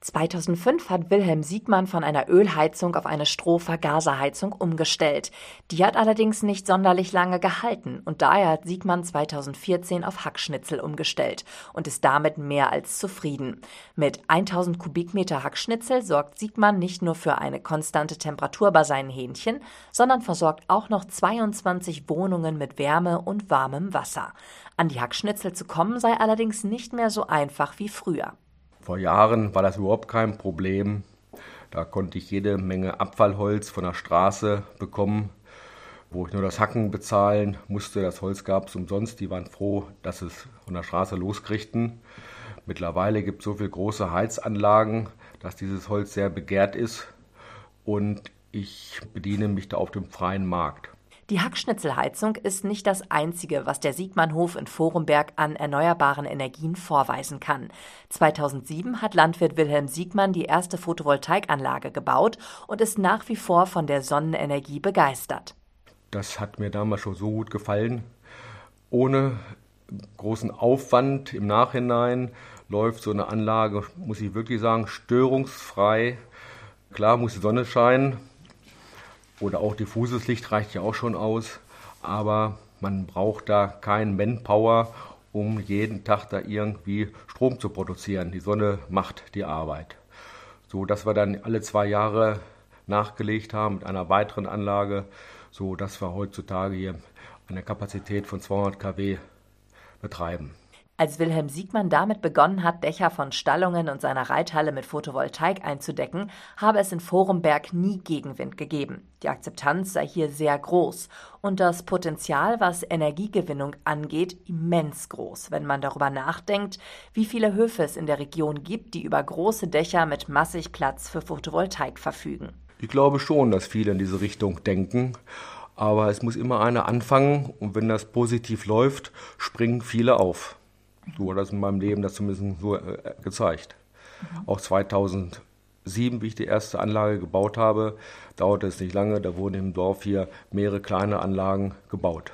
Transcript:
2005 hat Wilhelm Siegmann von einer Ölheizung auf eine Strohvergaserheizung umgestellt. Die hat allerdings nicht sonderlich lange gehalten und daher hat Siegmann 2014 auf Hackschnitzel umgestellt und ist damit mehr als zufrieden. Mit 1000 Kubikmeter Hackschnitzel sorgt Siegmann nicht nur für eine konstante Temperatur bei seinen Hähnchen, sondern versorgt auch noch 22 Wohnungen mit Wärme und warmem Wasser. An die Hackschnitzel zu kommen sei allerdings nicht mehr so einfach wie früher. Vor Jahren war das überhaupt kein Problem. Da konnte ich jede Menge Abfallholz von der Straße bekommen, wo ich nur das Hacken bezahlen musste. Das Holz gab es umsonst. Die waren froh, dass es von der Straße loskriegten. Mittlerweile gibt es so viele große Heizanlagen, dass dieses Holz sehr begehrt ist und ich bediene mich da auf dem freien Markt. Die Hackschnitzelheizung ist nicht das einzige, was der Siegmannhof in Vorumberg an erneuerbaren Energien vorweisen kann. 2007 hat Landwirt Wilhelm Siegmann die erste Photovoltaikanlage gebaut und ist nach wie vor von der Sonnenenergie begeistert. Das hat mir damals schon so gut gefallen. Ohne großen Aufwand im Nachhinein läuft so eine Anlage, muss ich wirklich sagen, störungsfrei. Klar muss die Sonne scheinen, oder auch diffuses Licht reicht ja auch schon aus, aber man braucht da kein Manpower, um jeden Tag da irgendwie Strom zu produzieren. Die Sonne macht die Arbeit. So dass wir dann alle zwei Jahre nachgelegt haben mit einer weiteren Anlage, so dass wir heutzutage hier eine Kapazität von 200 kW betreiben. Als Wilhelm Siegmann damit begonnen hat, Dächer von Stallungen und seiner Reithalle mit Photovoltaik einzudecken, habe es in Forumberg nie Gegenwind gegeben. Die Akzeptanz sei hier sehr groß und das Potenzial, was Energiegewinnung angeht, immens groß, wenn man darüber nachdenkt, wie viele Höfe es in der Region gibt, die über große Dächer mit massig Platz für Photovoltaik verfügen. Ich glaube schon, dass viele in diese Richtung denken. Aber es muss immer einer anfangen und wenn das positiv läuft, springen viele auf. So hat das in meinem Leben das zumindest so äh, gezeigt. Mhm. Auch 2007, wie ich die erste Anlage gebaut habe, dauerte es nicht lange, da wurden im Dorf hier mehrere kleine Anlagen gebaut.